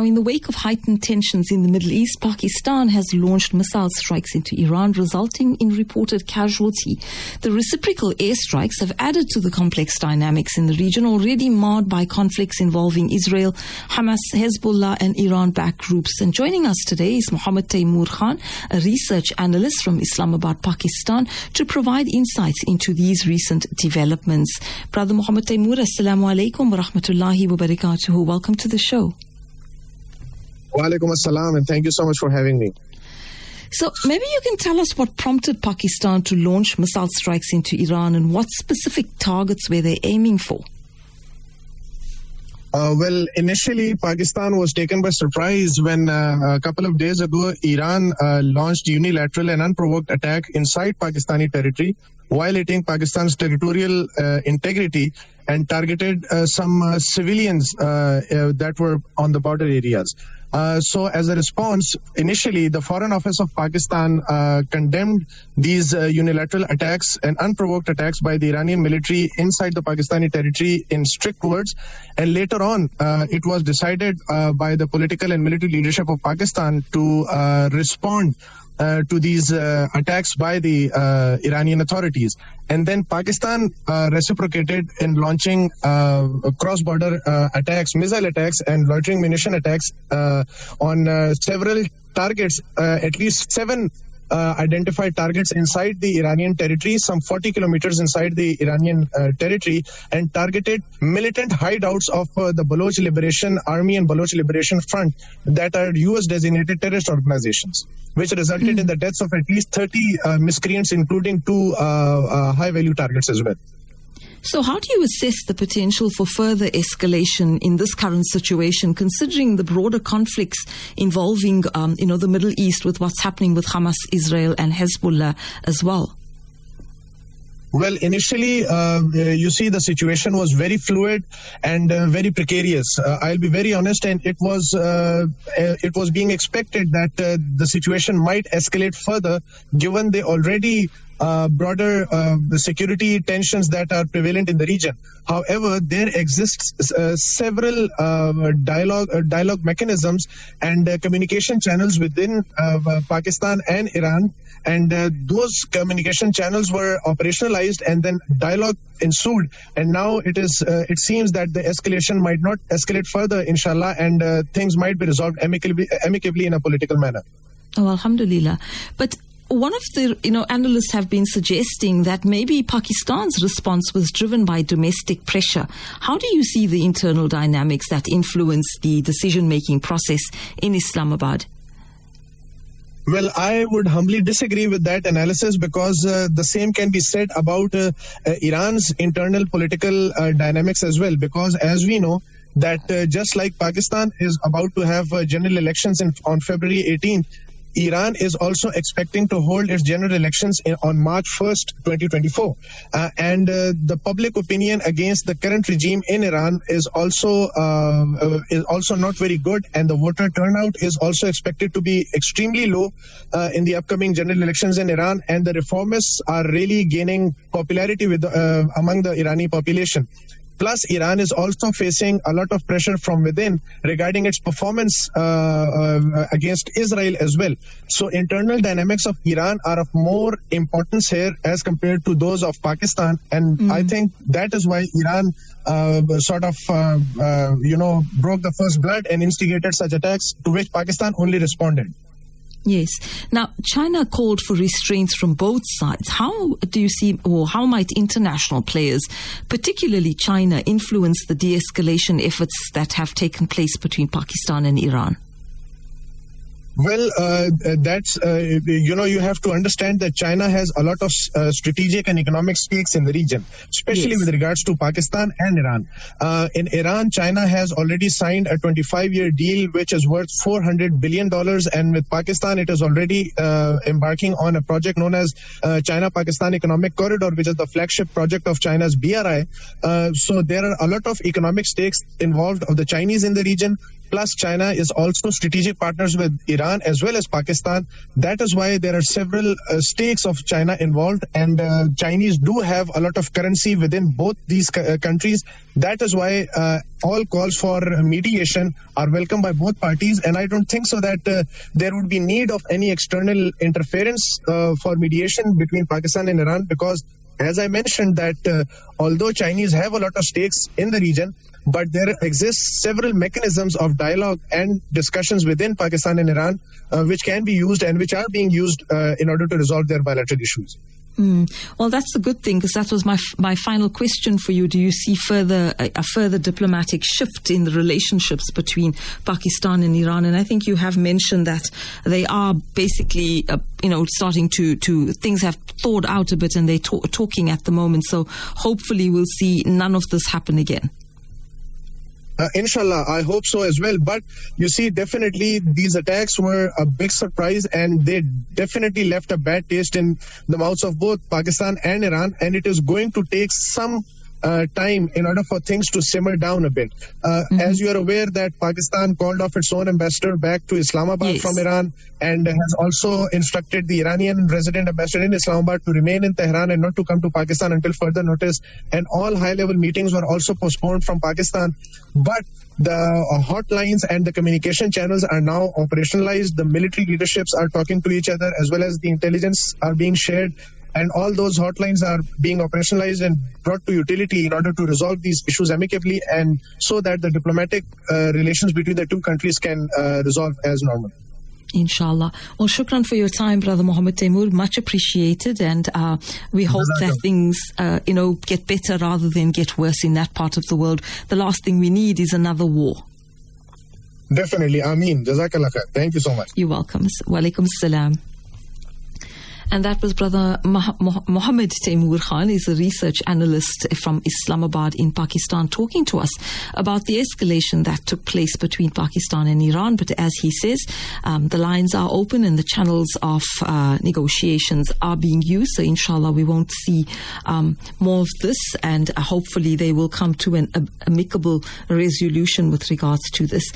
Now, in the wake of heightened tensions in the Middle East, Pakistan has launched missile strikes into Iran, resulting in reported casualty. The reciprocal airstrikes have added to the complex dynamics in the region, already marred by conflicts involving Israel, Hamas, Hezbollah, and Iran backed groups. And joining us today is Mohammed Taimur Khan, a research analyst from Islamabad, Pakistan, to provide insights into these recent developments. Brother Mohammed Taimur, Assalamu alaikum wa rahmatullahi wa barakatuhu. Welcome to the show. Wa alaikum assalam, and thank you so much for having me. So, maybe you can tell us what prompted Pakistan to launch missile strikes into Iran and what specific targets were they aiming for? Uh, well, initially, Pakistan was taken by surprise when uh, a couple of days ago, Iran uh, launched unilateral and unprovoked attack inside Pakistani territory, violating Pakistan's territorial uh, integrity and targeted uh, some uh, civilians that were on the border areas. Uh, so, as a response, initially the Foreign Office of Pakistan uh, condemned these uh, unilateral attacks and unprovoked attacks by the Iranian military inside the Pakistani territory in strict words. And later on, uh, it was decided uh, by the political and military leadership of Pakistan to respond uh, Uh, to these uh, attacks by the uh, Iranian authorities. And then Pakistan uh, reciprocated in launching uh, cross-border attacks, missile attacks, and loitering munition attacks on several targets, at least seven uh, identified targets inside the Iranian territory, some 40 kilometers inside the Iranian uh, territory, and targeted militant hideouts of uh, the Baloch Liberation Army and Baloch Liberation Front that are US designated terrorist organizations, which resulted mm. in the deaths of at least 30 uh, miscreants, including two uh, high value targets as well. So, how do you assess the potential for further escalation in this current situation, considering the broader conflicts involving, um, you know, the Middle East with what's happening with Hamas, Israel, and Hezbollah as well? Well, initially, uh, you see, the situation was very fluid and uh, very precarious. Uh, I'll be very honest, and it was uh, uh, it was being expected that uh, the situation might escalate further, given the already uh, broader uh, security tensions that are prevalent in the region. However, there exists uh, several uh, dialogue uh, dialogue mechanisms and uh, communication channels within Pakistan and Iran, and those communication channels were operationalized, and then dialogue ensued. And now it is it seems that the escalation might not escalate further, inshallah, and things might be resolved amicably, amicably in a political manner. Oh, alhamdulillah. But one of the you know analysts have been suggesting that maybe Pakistan's response was driven by domestic pressure. How do you see the internal dynamics that influence the decision making process in Islamabad? Well, I would humbly disagree with that analysis because uh, the same can be said about uh, uh, Iran's internal political uh, dynamics as well. Because as we know, that uh, just like Pakistan is about to have uh, general elections in, on February 18th, Iran is also expecting to hold its general elections in, on March 1st, 2024. Uh, and uh, the public opinion against the current regime in Iran is also uh, uh is also not very good, and the voter turnout is also expected to be extremely low uh, in the upcoming general elections in Iran. And the reformists are really gaining popularity with uh, among the Irani population. Plus, Iran is also facing a lot of pressure from within regarding its performance uh, uh, against Israel as well. So, internal dynamics of Iran are of more importance here as compared to those of Pakistan. And mm. I think that is why Iran uh, sort of, uh, uh, you know, broke the first blood and instigated such attacks to which Pakistan only responded. Yes. Now, China called for restraints from both sides. How do you see, or how might international players, particularly China, influence the de escalation efforts that have taken place between Pakistan and Iran? Well, uh, that's, uh, you know, you have to understand that China has a lot of uh, strategic and economic stakes in the region, especially yes. with regards to Pakistan and Iran. Uh, in Iran, China has already signed a 25 year deal which is worth $400 billion. And with Pakistan, it is already uh, embarking on a project known as uh, China Pakistan Economic Corridor, which is the flagship project of China's BRI. so there are a lot of economic stakes involved of the Chinese in the region Plus, China is also strategic partners with Iran as well as Pakistan. That is why there are several uh, stakes of China involved, and uh, Chinese do have a lot of currency within both these uh, countries. That is why uh, all calls for mediation are welcome by both parties, and I don't think so that uh, there would be need of any external interference uh, for mediation between Pakistan and Iran because as I mentioned, that although Chinese have a lot of stakes in the region, but there exists several mechanisms of dialogue and discussions within Pakistan and Iran, uh, which can be used and which are being used uh, in order to resolve their bilateral issues. Mm. Well, that's a good thing because that was my my final question for you. Do you see further a, a, further diplomatic shift in the relationships between Pakistan and Iran? And I think you have mentioned that they are basically, uh, you know, starting to to things have thawed out a bit, and they're to- talking at the moment. So hopefully, we'll see none of this happen again. Uh, inshallah, I hope so as well. But you see, definitely these attacks were a big surprise and they definitely left a bad taste in the mouths of both Pakistan and Iran. And it is going to take some uh, time in order for things to simmer down a bit. Uh, mm-hmm. As you are aware that Pakistan called off its own ambassador back to Islamabad yes. from Iran and has also instructed the Iranian resident ambassador in Islamabad to remain in Tehran and not to come to Pakistan until further notice. And all high-level meetings were also postponed from Pakistan. But the uh, hotlines and the communication channels are now operationalized. The military leaderships are talking to each other as well as the intelligence are being shared and all those hotlines are being operationalized and brought to utility in order to resolve these issues amicably and so that the diplomatic uh, relations between the two countries can uh, resolve as normal. Inshallah. Well, shukran for your time, Brother Mohammed Taimur. Much appreciated. And uh, we hope that things, uh, you know, get better rather than get worse in that part of the world. The last thing we need is another war. Definitely. Ameen. Jazakallah khair. Thank you so much. You're welcome. Wa alaikum salam. And that was Brother Mohammed Taimur Khan. He's a research analyst from Islamabad in Pakistan talking to us about the escalation that took place between Pakistan and Iran. But as he says, um, the lines are open and the channels of uh, negotiations are being used. So inshallah, we won't see um, more of this and uh, hopefully they will come to an amicable resolution with regards to this.